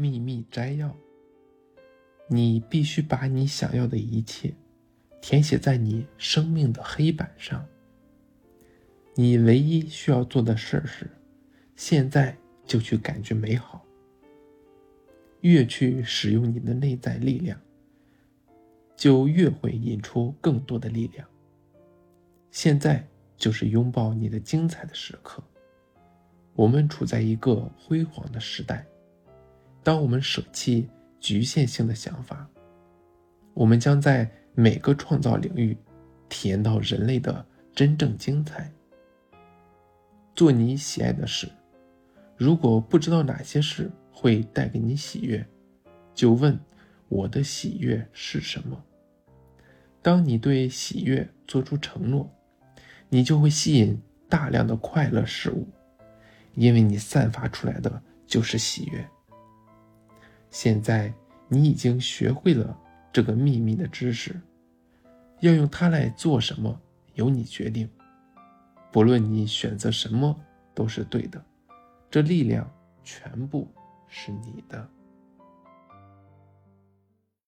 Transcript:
秘密摘要。你必须把你想要的一切填写在你生命的黑板上。你唯一需要做的事是，现在就去感觉美好。越去使用你的内在力量，就越会引出更多的力量。现在就是拥抱你的精彩的时刻。我们处在一个辉煌的时代。当我们舍弃局限性的想法，我们将在每个创造领域体验到人类的真正精彩。做你喜爱的事。如果不知道哪些事会带给你喜悦，就问我的喜悦是什么。当你对喜悦做出承诺，你就会吸引大量的快乐事物，因为你散发出来的就是喜悦。现在你已经学会了这个秘密的知识，要用它来做什么，由你决定。不论你选择什么，都是对的。这力量全部是你的。